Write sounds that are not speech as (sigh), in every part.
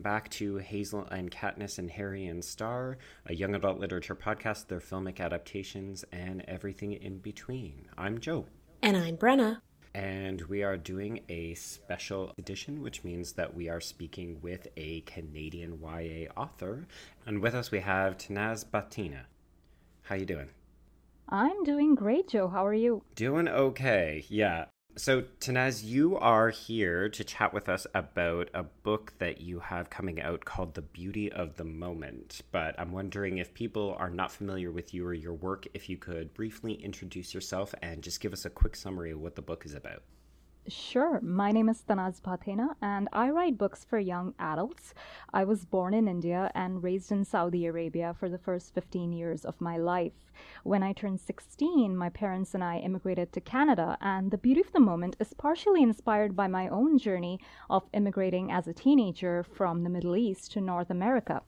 welcome back to Hazel and Katniss and Harry and Star, a young adult literature podcast, their filmic adaptations, and everything in between. I'm Joe. And I'm Brenna. And we are doing a special edition, which means that we are speaking with a Canadian YA author. And with us we have Tanaz Bhathena. How you doing? I'm doing great, Joe. How are you? Doing okay. Yeah. So, Tanaz, you are here to chat with us about a book that you have coming out called The Beauty of the Moment. But I'm wondering if people are not familiar with you or your work, if you could briefly introduce yourself and just give us a quick summary of what the book is about. Sure. My name is Tanaz Bhathena, and I write books for young adults. I was born in India and raised in Saudi Arabia for the first 15 years of my life. When I turned 16, my parents and I immigrated to Canada, and the beauty of the moment is partially inspired by my own journey of immigrating as a teenager from the Middle East to North America.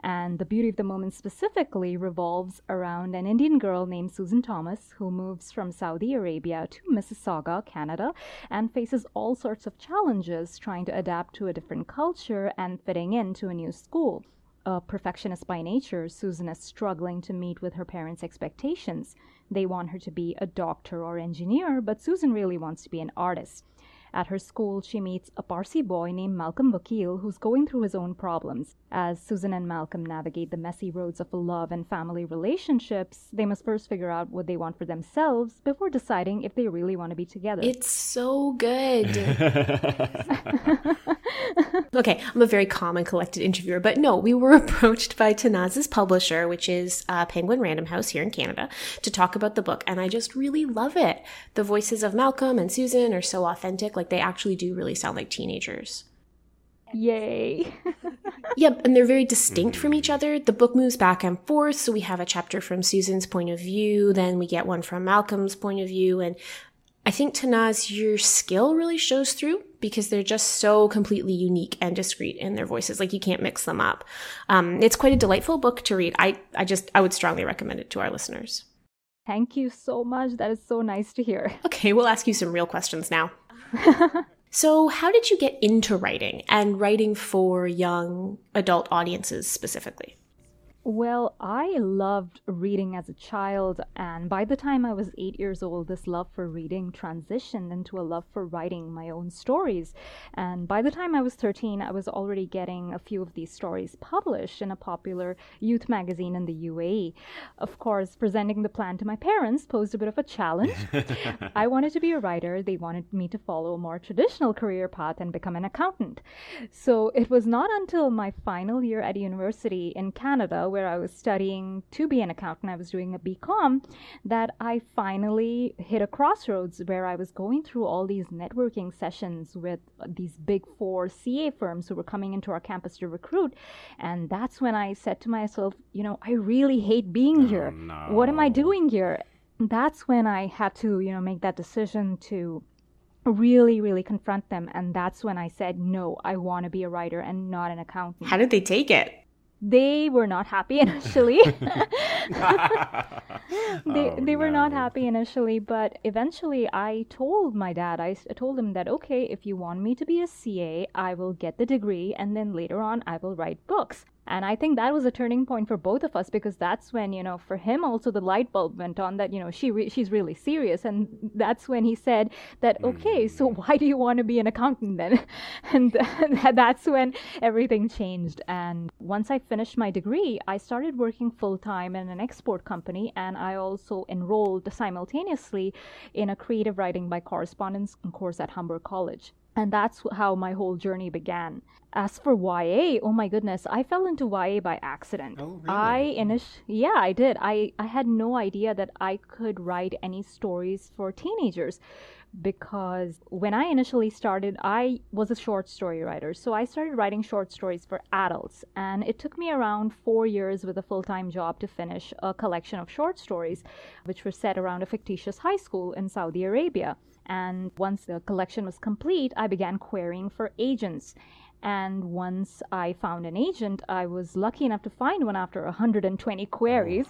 And the beauty of the moment specifically revolves around an Indian girl named Susan Thomas who moves from Saudi Arabia to Mississauga, Canada, and faces all sorts of challenges trying to adapt to a different culture and fitting into a new school. A perfectionist by nature, Susan is struggling to meet with her parents' expectations. They want her to be a doctor or engineer, but Susan really wants to be an artist. At her school, she meets a Parsi boy named Malcolm Vakil who's going through his own problems. As Susan and Malcolm navigate the messy roads of love and family relationships, they must first figure out what they want for themselves before deciding if they really want to be together. It's so good. (laughs) (laughs) okay, I'm a very calm and collected interviewer, but no, we were (laughs) approached by Tanaz's publisher, which is uh, Penguin Random House here in Canada, to talk about the book, and I just really love it. The voices of Malcolm and Susan are so authentic, like they actually do really sound like teenagers. Yay. (laughs) yep, and they're very distinct from each other. The book moves back and forth, so we have a chapter from Susan's point of view, then we get one from Malcolm's point of view, and I think Tanaz, your skill really shows through because they're just so completely unique and discreet in their voices. Like you can't mix them up. Um, it's quite a delightful book to read. I, I just, I would strongly recommend it to our listeners. Thank you so much. That is so nice to hear. Okay, we'll ask you some real questions now. (laughs) so, how did you get into writing and writing for young adult audiences specifically? Well, I loved reading as a child, and by the time I was eight years old, this love for reading transitioned into a love for writing my own stories. And by the time I was 13, I was already getting a few of these stories published in a popular youth magazine in the UAE. Of course, presenting the plan to my parents posed a bit of a challenge. (laughs) I wanted to be a writer, they wanted me to follow a more traditional career path and become an accountant. So it was not until my final year at university in Canada, where I was studying to be an accountant, I was doing a BCom, that I finally hit a crossroads where I was going through all these networking sessions with these big four CA firms who were coming into our campus to recruit. And that's when I said to myself, you know, I really hate being oh, here. No. What am I doing here? That's when I had to, you know, make that decision to really really confront them and that's when i said no i want to be a writer and not an accountant how did they take it they were not happy (laughs) initially. (laughs) they oh, they were no. not happy initially, but eventually I told my dad, I told him that okay, if you want me to be a CA, I will get the degree and then later on I will write books. And I think that was a turning point for both of us because that's when, you know, for him also the light bulb went on that, you know, she re- she's really serious. And that's when he said that, okay, so hmm. why do you want to be an accountant then? (laughs) and (laughs) that's when everything changed. And once I finished my degree, I started working full time in an export company. And I also enrolled simultaneously in a creative writing by correspondence course at Humber College. And that's how my whole journey began. As for YA, oh my goodness, I fell into YA by accident. Oh, really? I init- yeah, I did. I, I had no idea that I could write any stories for teenagers because when I initially started, I was a short story writer. So I started writing short stories for adults. And it took me around four years with a full time job to finish a collection of short stories, which were set around a fictitious high school in Saudi Arabia. And once the collection was complete, I began querying for agents. And once I found an agent, I was lucky enough to find one after 120 queries.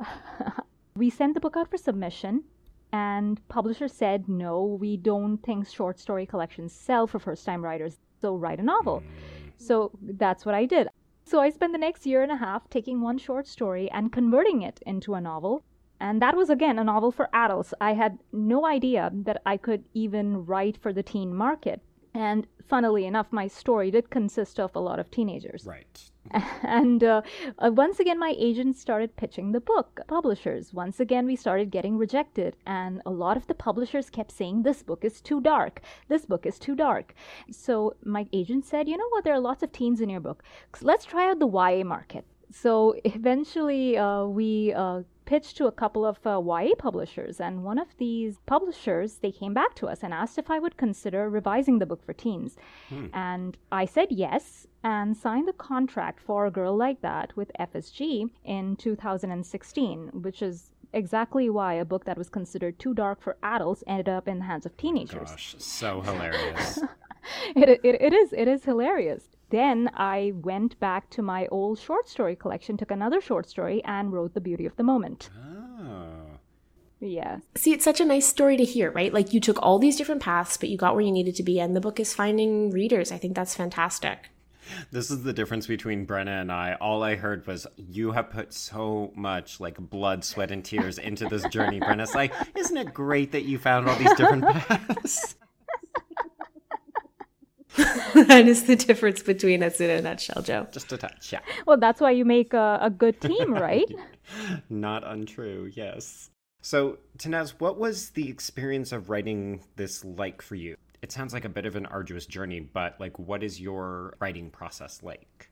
Oh. (laughs) we sent the book out for submission, and publisher said, no, we don't think short story collections sell for first time writers, so write a novel. Mm. So that's what I did. So I spent the next year and a half taking one short story and converting it into a novel. And that was again a novel for adults. I had no idea that I could even write for the teen market. And funnily enough, my story did consist of a lot of teenagers. Right. (laughs) And uh, uh, once again, my agent started pitching the book. Publishers, once again, we started getting rejected. And a lot of the publishers kept saying, This book is too dark. This book is too dark. So my agent said, You know what? There are lots of teens in your book. Let's try out the YA market. So eventually, uh, we uh, pitched to a couple of uh, YA publishers, and one of these publishers they came back to us and asked if I would consider revising the book for teens, hmm. and I said yes and signed the contract for a girl like that with FSG in 2016, which is exactly why a book that was considered too dark for adults ended up in the hands of teenagers. Gosh, so hilarious. (laughs) it, it, it is it is hilarious then I went back to my old short story collection, took another short story, and wrote The Beauty of the Moment. Ah. Oh. Yeah. See, it's such a nice story to hear, right? Like you took all these different paths, but you got where you needed to be, and the book is finding readers. I think that's fantastic. This is the difference between Brenna and I. All I heard was you have put so much like blood, sweat, and tears into this journey. Brenna's like, isn't it great that you found all these different (laughs) paths? That (laughs) is the difference between us in a nutshell, Joe. Just a touch, yeah. Well, that's why you make a, a good (laughs) team, right? (laughs) Not untrue, yes. So, Tanaz, what was the experience of writing this like for you? It sounds like a bit of an arduous journey, but like, what is your writing process like?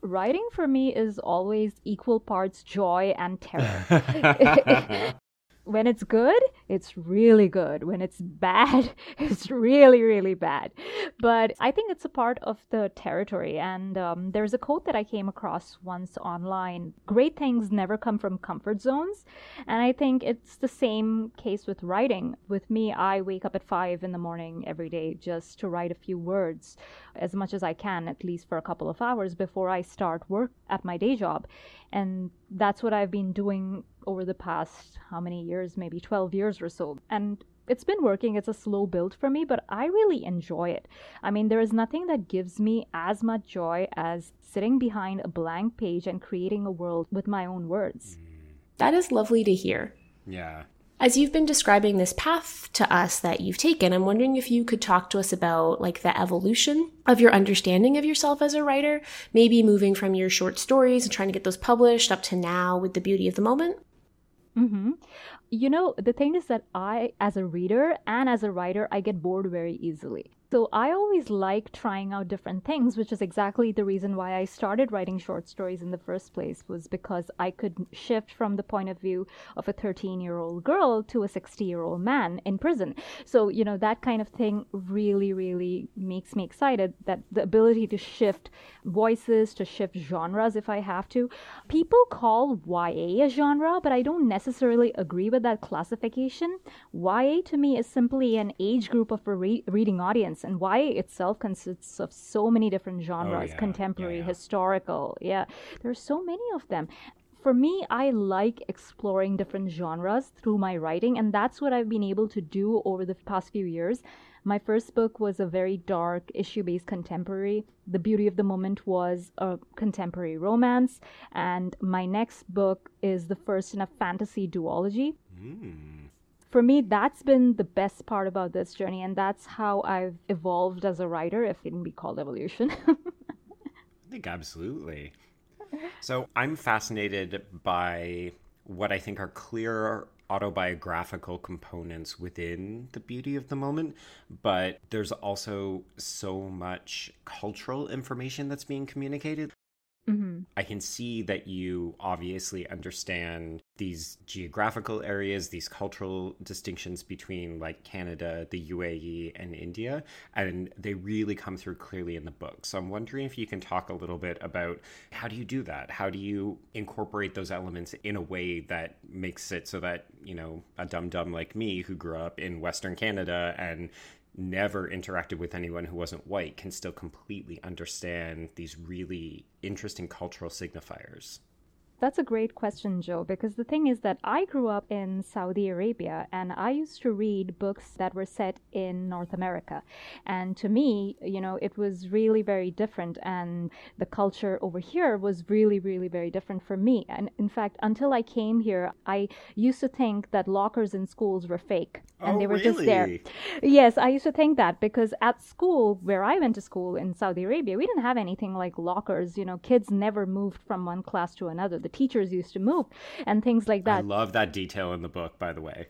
Writing for me is always equal parts joy and terror. when it's good, it's really good. When it's bad, it's really, really bad. But I think it's a part of the territory. And um, there's a quote that I came across once online Great things never come from comfort zones. And I think it's the same case with writing. With me, I wake up at five in the morning every day just to write a few words as much as I can, at least for a couple of hours before I start work at my day job. And that's what I've been doing over the past how many years, maybe 12 years or so. And it's been working. It's a slow build for me, but I really enjoy it. I mean, there is nothing that gives me as much joy as sitting behind a blank page and creating a world with my own words. That is lovely to hear. Yeah. As you've been describing this path to us that you've taken, I'm wondering if you could talk to us about like the evolution of your understanding of yourself as a writer, maybe moving from your short stories and trying to get those published up to now with the beauty of the moment. Mm-hmm. You know, the thing is that I, as a reader and as a writer, I get bored very easily. So I always like trying out different things, which is exactly the reason why I started writing short stories in the first place was because I could shift from the point of view of a 13-year-old girl to a 60-year-old man in prison. So, you know, that kind of thing really really makes me excited that the ability to shift voices, to shift genres if I have to. People call YA a genre, but I don't necessarily agree with that classification. YA to me is simply an age group of a re- reading audience and YA itself consists of so many different genres oh, yeah. contemporary, yeah, yeah. historical. Yeah, there are so many of them for me, I like exploring different genres through my writing, and that's what I've been able to do over the past few years. My first book was a very dark, issue based contemporary. The Beauty of the Moment was a contemporary romance, and my next book is the first in a fantasy duology. Mm for me, that's been the best part about this journey, and that's how I've evolved as a writer, if it can be called evolution. (laughs) I think absolutely. So I'm fascinated by what I think are clear autobiographical components within the beauty of the moment, but there's also so much cultural information that's being communicated. I can see that you obviously understand these geographical areas, these cultural distinctions between like Canada, the UAE, and India, and they really come through clearly in the book. So I'm wondering if you can talk a little bit about how do you do that? How do you incorporate those elements in a way that makes it so that, you know, a dum dum like me who grew up in Western Canada and never interacted with anyone who wasn't white can still completely understand these really interesting cultural signifiers. That's a great question, Joe, because the thing is that I grew up in Saudi Arabia and I used to read books that were set in North America. And to me, you know, it was really very different. And the culture over here was really, really very different for me. And in fact, until I came here, I used to think that lockers in schools were fake and oh, they were really? just there. Yes, I used to think that because at school, where I went to school in Saudi Arabia, we didn't have anything like lockers. You know, kids never moved from one class to another the teachers used to move and things like that. I love that detail in the book, by the way.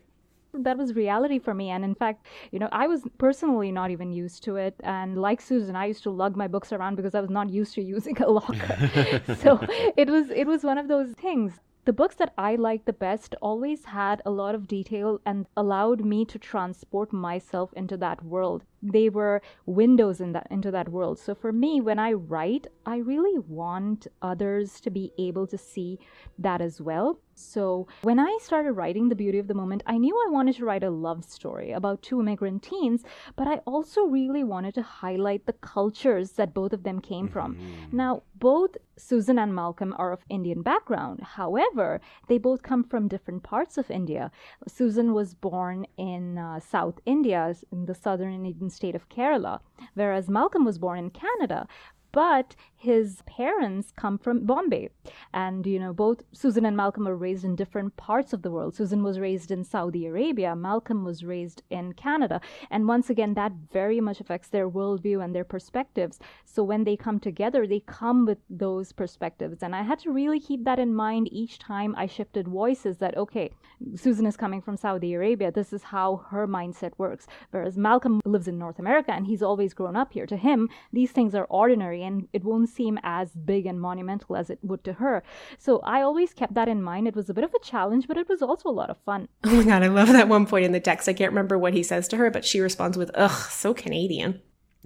That was reality for me. And in fact, you know, I was personally not even used to it. And like Susan, I used to lug my books around because I was not used to (laughs) using a locker. (laughs) so it was it was one of those things the books that I liked the best always had a lot of detail and allowed me to transport myself into that world. They were windows in that into that world. So for me, when I write, I really want others to be able to see that as well. So when I started writing The Beauty of the Moment, I knew I wanted to write a love story about two immigrant teens, but I also really wanted to highlight the cultures that both of them came from. Mm-hmm. Now, both Susan and Malcolm are of Indian background. However, they both come from different parts of India. Susan was born in uh, South India, in the southern Indian state of Kerala, whereas Malcolm was born in Canada but his parents come from Bombay. And, you know, both Susan and Malcolm were raised in different parts of the world. Susan was raised in Saudi Arabia, Malcolm was raised in Canada. And once again, that very much affects their worldview and their perspectives. So when they come together, they come with those perspectives. And I had to really keep that in mind each time I shifted voices that, okay, Susan is coming from Saudi Arabia. This is how her mindset works. Whereas Malcolm lives in North America and he's always grown up here. To him, these things are ordinary and it won't seem as big and monumental as it would to her. So I always kept that in mind. It was a bit of a challenge, but it was also a lot of fun. (laughs) Oh my God, I love that one point in the text. I can't remember what he says to her, but she responds with, ugh, so Canadian. (laughs)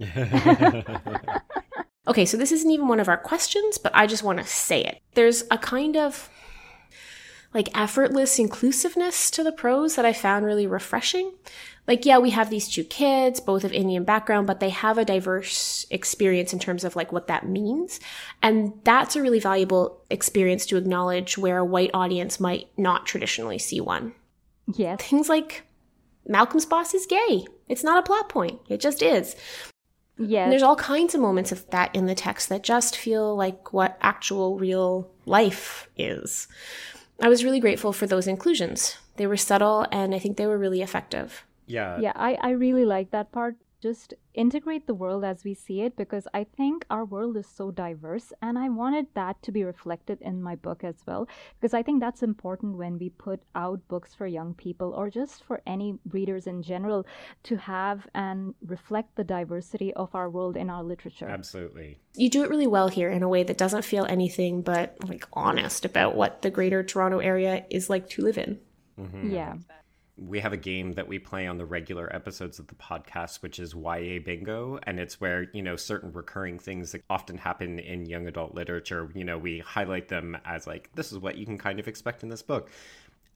okay, so this isn't even one of our questions, but I just want to say it. There's a kind of like effortless inclusiveness to the prose that I found really refreshing. Like, yeah, we have these two kids, both of Indian background, but they have a diverse experience in terms of like what that means. And that's a really valuable experience to acknowledge where a white audience might not traditionally see one. Yeah. Things like Malcolm's boss is gay. It's not a plot point. It just is. Yeah. There's all kinds of moments of that in the text that just feel like what actual real life is. I was really grateful for those inclusions. They were subtle and I think they were really effective. Yeah. Yeah, I, I really like that part. Just integrate the world as we see it because I think our world is so diverse and I wanted that to be reflected in my book as well because I think that's important when we put out books for young people or just for any readers in general to have and reflect the diversity of our world in our literature. Absolutely. You do it really well here in a way that doesn't feel anything but like honest about what the greater Toronto area is like to live in. Mm-hmm. Yeah we have a game that we play on the regular episodes of the podcast, which is YA Bingo. And it's where, you know, certain recurring things that often happen in young adult literature, you know, we highlight them as like, this is what you can kind of expect in this book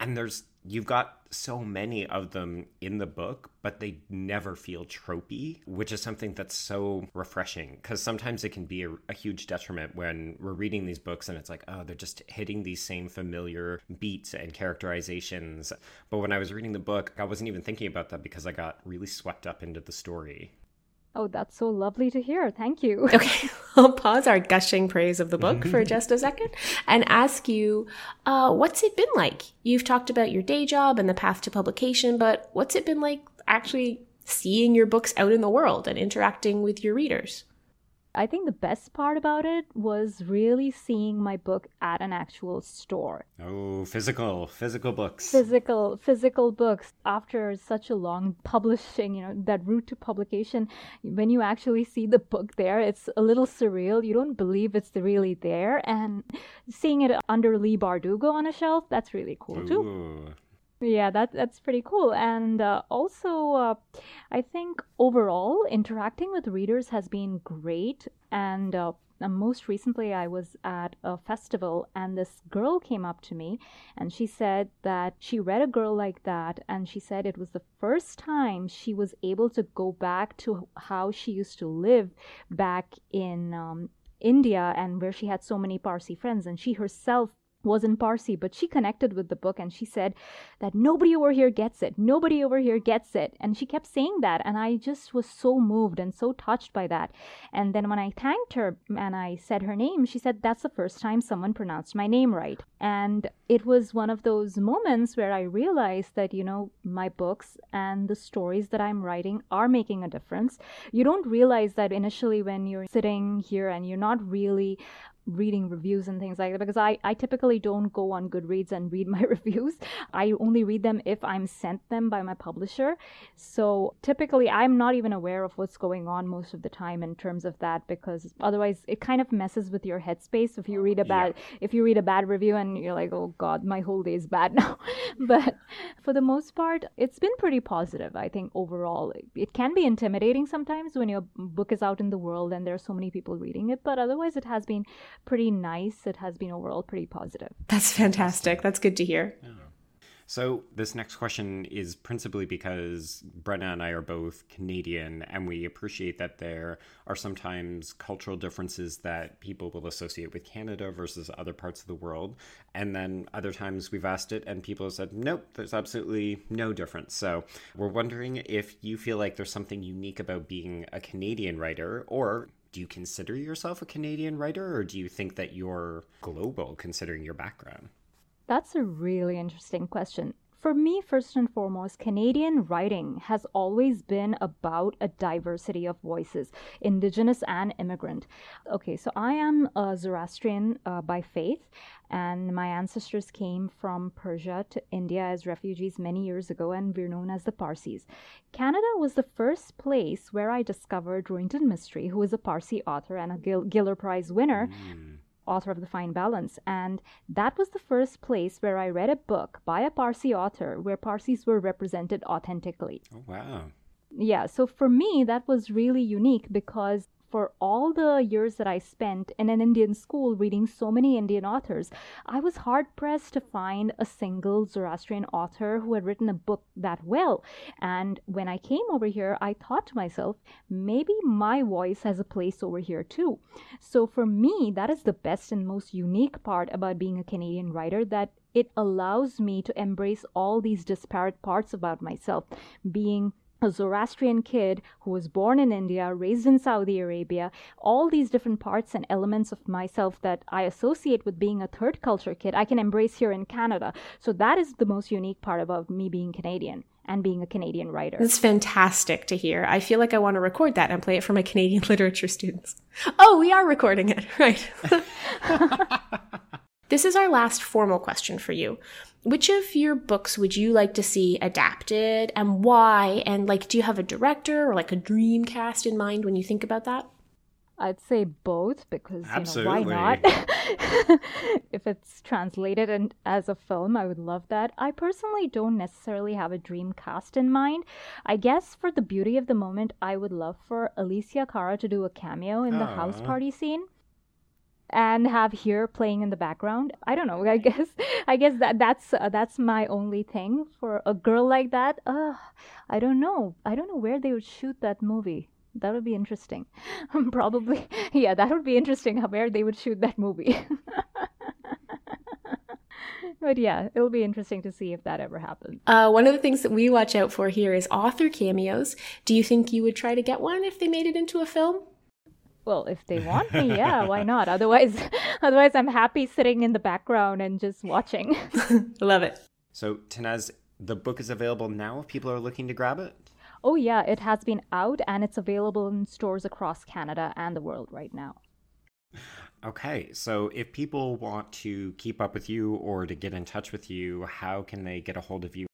and there's you've got so many of them in the book but they never feel tropey which is something that's so refreshing. Because sometimes it can be a, a, huge detriment when we're reading these books and it's like oh they're just hitting these same familiar beats and characterizations. But when i was reading the book i wasn't even thinking about that because i got really swept up into the story Oh, that's so lovely to hear. Thank you. (laughs) Okay, (laughs) I'll pause our gushing praise of the book for just a second and ask you uh, what's it been like? You've talked about your day job and the path to publication, but what's it been like actually seeing your books out in the world and interacting with your readers? I think the best part about it was really seeing my book at an actual store. Oh, physical, physical books. Physical, physical books. After such a long (laughs) publishing, you know, that route to publication, when you actually see the book there, it's a little surreal. You don't believe it's really there. And seeing it under Leigh Bardugo on a shelf, that's really cool Ooh. too. Yeah, that that's pretty cool. And uh, also, uh, I think overall interacting with readers has been great. And uh, most recently, I was at a festival, and this girl came up to me, and she said that she read a girl like that, and she said it was the first time she was able to go back to how she used to live back in um, India, and where she had so many Parsi friends, and she herself was in Parsi, but she connected with the book and she said that nobody over here gets it. Nobody over here gets it. And she kept saying that. And I just was so moved and so touched by that. And then when I thanked her and I said her name, she said, That's the first time someone pronounced my name right. And it was one of those moments where I realized that, you know, my books and the stories that I'm writing are making a difference. You don't realize that initially when you're sitting here and you're not really reading reviews and things like that because I, I typically don't go on Goodreads and read (laughs) my reviews. I only read them if I'm sent them by my publisher. So typically, I'm not even aware of what's going on most of the time in terms of that because otherwise it kind of messes with your headspace if you read a bad yeah. if you read a bad review and you're like, oh God, my whole day is bad (laughs) now. but for the most part, it's been pretty positive. I think overall, it can be intimidating sometimes when your book is out in the world and there are so many people reading it, but otherwise, it has been pretty nice. It has been overall pretty positive. That's fantastic. That's good to hear. Yeah. So, this next question is principally because Brenna and I are both Canadian, and we appreciate that there are sometimes cultural differences that people will associate with Canada versus other parts of the world. And then other times we've asked it, and people have said, nope, there's absolutely no difference. So, we're wondering if you feel like there's something unique about being a Canadian writer, or do you consider yourself a Canadian writer or do you think that you're global considering your background? That's a really interesting question. For me, first and foremost, Canadian writing has always been about a diversity of voices, Indigenous and immigrant. Okay, so I am a Zoroastrian uh, by faith, and my ancestors came from Persia to India as refugees many years ago, and we're known as the Parsis. Canada was the first place where I discovered Rohinton Mistry, who is a Parsi author and a Gil- Giller Prize winner. Mm author of The Fine Balance. And that was the first place where I read a book by a Parsi author where Parsis were represented authentically. Oh, wow. Yeah, so for me, that was really unique because for all the years that I spent in an Indian school reading so many Indian authors, I was hard pressed to find a single Zoroastrian author who had written a book that well. And when I came over here, I thought to myself, maybe my voice has a place over here too. So for me, that is the best and most unique part about being a Canadian writer that it allows me to embrace all these disparate parts about myself, being a Zoroastrian kid who was born in India, raised in Saudi Arabia, all these different parts and elements of myself that I associate with being a third culture kid, I can embrace here in Canada. So that is the most unique part about me being Canadian and being a Canadian writer. It's fantastic to hear. I feel like I want to record that and play it for my Canadian (laughs) literature students. Oh, we are recording it, (laughs) right. (laughs) this is our last formal question for you. Which of your books would you like to see adapted and why? And like, do you have a director or like a dream cast in mind when you think about that? I'd say both because Absolutely. you know why not? (laughs) if it's translated and as a film, I would love that. I personally don't necessarily have a dream cast in mind. I guess for the beauty of the moment, I would love for Alessia Cara to do a cameo in the house party scene and have here playing in the background. I don't know. (laughs) I guess I guess that that's uh, that's my only thing for a girl like that. Uh, I don't know. I don't know where they would shoot that movie. That would be interesting. (laughs) Probably, (laughs) yeah, that would be interesting. Where they would shoot that movie. but yeah, it'll be interesting to see if that ever happens. Uh, one of the things that we watch out for here is author cameos. Do you think you would try to get one if they made it into a film? Well, if they want me, (laughs) yeah, why not? Otherwise, (laughs) otherwise, I'm happy sitting in the background and just watching. (laughs) Love it. So, Tanaz, the book is available now if people are looking to grab it. Oh yeah, it has been out and it's available in stores across Canada and the world right now. Okay, so if people want to keep up with you or to get in touch with you, how can they get a hold of you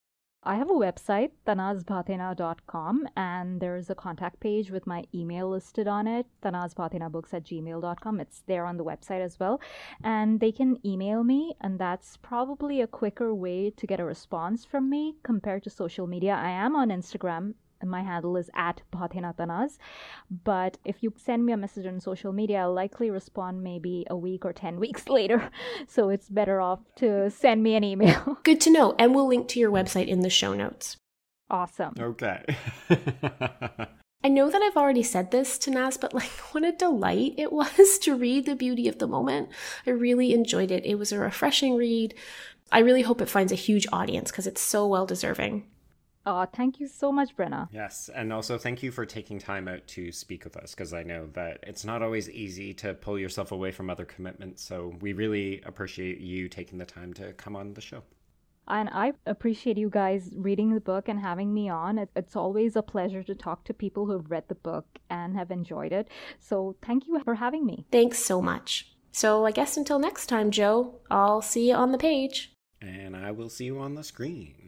I have a website, tanazbhathena.com, and there's a contact page with my email listed on it, tanazbhathenabooks at gmail.com. It's there on the website as well. And they can email me, and that's probably a quicker way to get a response from me compared to social media. I am on Instagram my handle is at Bhathena But if you send me a message on social media, I'll likely respond maybe a week or 10 (laughs) weeks later. So it's better off to send me an email. (laughs) Good to know. And we'll link to your website in the show notes. Awesome. Okay. (laughs) I know that I've already said this to Nas, but like what a delight it was to read The Beauty of the Moment. I really enjoyed it. It was a refreshing read. I really hope it finds a huge audience because it's so well deserving. Oh, thank you so much, Brenna. Yes, and also thank you for taking time out to speak with us because I know that it's not always easy to pull yourself away from other commitments. So we really appreciate you taking the time to come on the show. And I appreciate you guys reading the book and having me on. It's always a pleasure to talk to people who've read the book and have enjoyed it. So thank you for having me. Thanks so much. So I guess until next time, Joe, I'll see you on the page. And I will see you on the screen.